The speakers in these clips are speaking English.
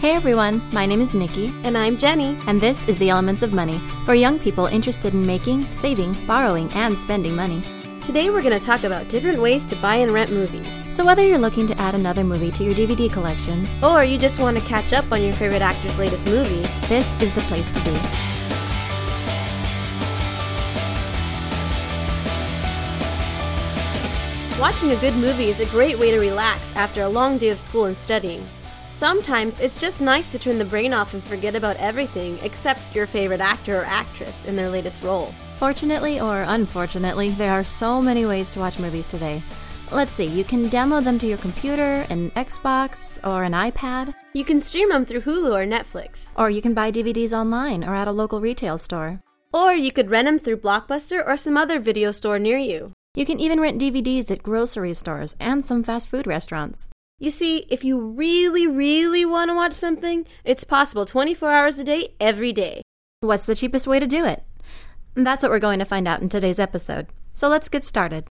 Hey everyone, my name is Nikki, And I'm Jenny. and this is The Elements of Money for young people interested in making, saving, borrowing, and spending money. Today we're going to talk about different ways to buy and rent movies. So, whether you're looking to add another movie to your DVD collection, Or you just want to catch up on your favorite actor's latest movie. this is the place to be. Watching a good movie is a great way to relax after a long day of school and studying. Sometimes it's just nice to turn the brain off and forget about everything except your favorite actor or actress in their latest role. Fortunately or unfortunately, there are so many ways to watch movies today. Let's see, you can download them to your computer, an Xbox, or an iPad, You can stream them through Hulu or Netflix. or you can buy DVDs online or at a local retail store. Or you could rent them through Blockbuster or some other video store near you. You can even rent DVDs at grocery stores and some fast food restaurants. You see, if you really, really want to watch something, it's possible 24 hours a day, every day. What's the cheapest way to do it? That's what we're going to find out in today's episode. So let's get started.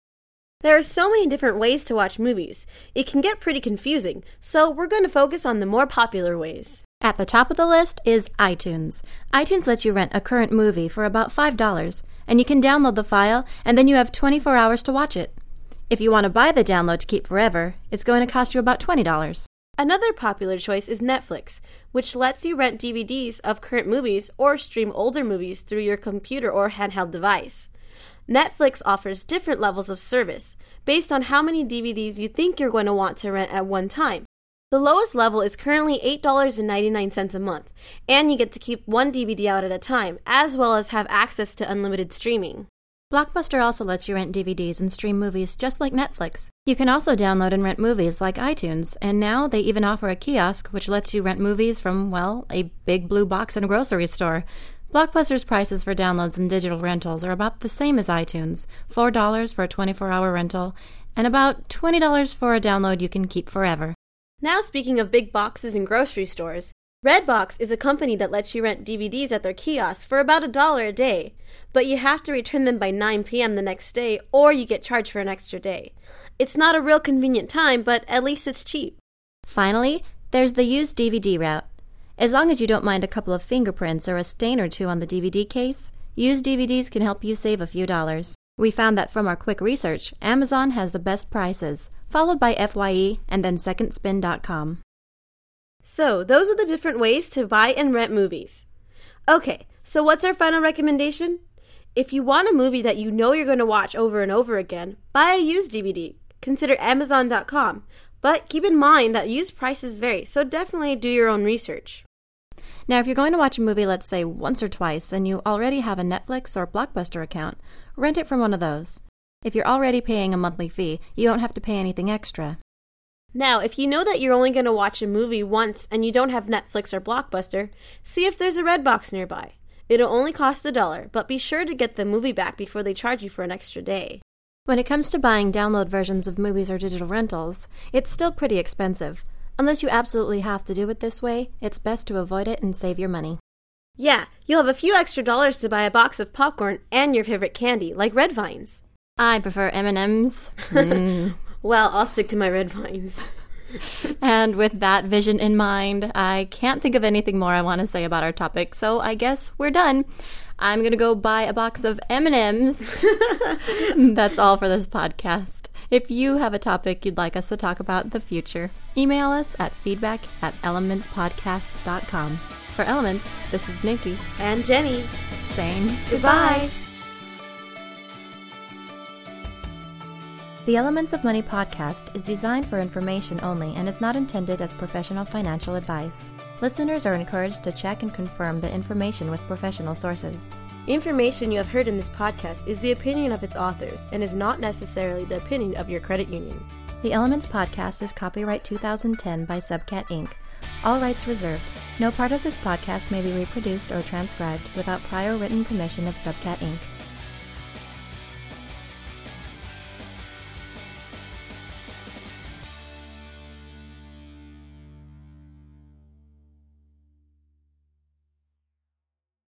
There are so many different ways to watch movies. It can get pretty confusing, so we're going to focus on the more popular ways. At the top of the list is iTunes. iTunes lets you rent a current movie for about $5, and you can download the file, and then you have 24 hours to watch it. If you want to buy the download to keep forever, it's going to cost you about $20. Another popular choice is Netflix, which lets you rent DVDs of current movies or stream older movies through your computer or handheld device. Netflix offers different levels of service based on how many DVDs you think you're going to want to rent at one time. The lowest level is currently $8.99 a month, and you get to keep one DVD out at a time, as well as have access to unlimited streaming. Blockbuster also lets you rent DVDs and stream movies just like Netflix. You can also download and rent movies like iTunes, and now they even offer a kiosk which lets you rent movies from, well, a big blue box in a grocery store. Blockbuster's prices for downloads and digital rentals are about the same as iTunes $4 for a 24 hour rental, and about $20 for a download you can keep forever. Now, speaking of big boxes and grocery stores, Redbox is a company that lets you rent DVDs at their kiosks for about a dollar a day, but you have to return them by 9 p.m. the next day or you get charged for an extra day. It's not a real convenient time, but at least it's cheap. Finally, there's the used DVD route. As long as you don't mind a couple of fingerprints or a stain or two on the DVD case, used DVDs can help you save a few dollars. We found that from our quick research, Amazon has the best prices, followed by FYE and then secondspin.com. So, those are the different ways to buy and rent movies. Okay, so what's our final recommendation? If you want a movie that you know you're going to watch over and over again, buy a used DVD. Consider Amazon.com. But keep in mind that used prices vary, so definitely do your own research. Now, if you're going to watch a movie, let's say once or twice, and you already have a Netflix or Blockbuster account, rent it from one of those. If you're already paying a monthly fee, you don't have to pay anything extra. Now, if you know that you're only going to watch a movie once and you don't have Netflix or Blockbuster, see if there's a Redbox nearby. It'll only cost a dollar, but be sure to get the movie back before they charge you for an extra day. When it comes to buying download versions of movies or digital rentals, it's still pretty expensive. Unless you absolutely have to do it this way, it's best to avoid it and save your money. Yeah, you'll have a few extra dollars to buy a box of popcorn and your favorite candy, like Red Vines. I prefer M&Ms. Mm. Well, I'll stick to my Red Vines. and with that vision in mind, I can't think of anything more I want to say about our topic, so I guess we're done. I'm going to go buy a box of M&Ms. That's all for this podcast. If you have a topic you'd like us to talk about in the future, email us at feedback at elementspodcast.com. For Elements, this is Nikki And Jenny. saying Goodbye. The Elements of Money podcast is designed for information only and is not intended as professional financial advice. Listeners are encouraged to check and confirm the information with professional sources. Information you have heard in this podcast is the opinion of its authors and is not necessarily the opinion of your credit union. The Elements podcast is copyright 2010 by Subcat Inc. All rights reserved. No part of this podcast may be reproduced or transcribed without prior written permission of Subcat Inc.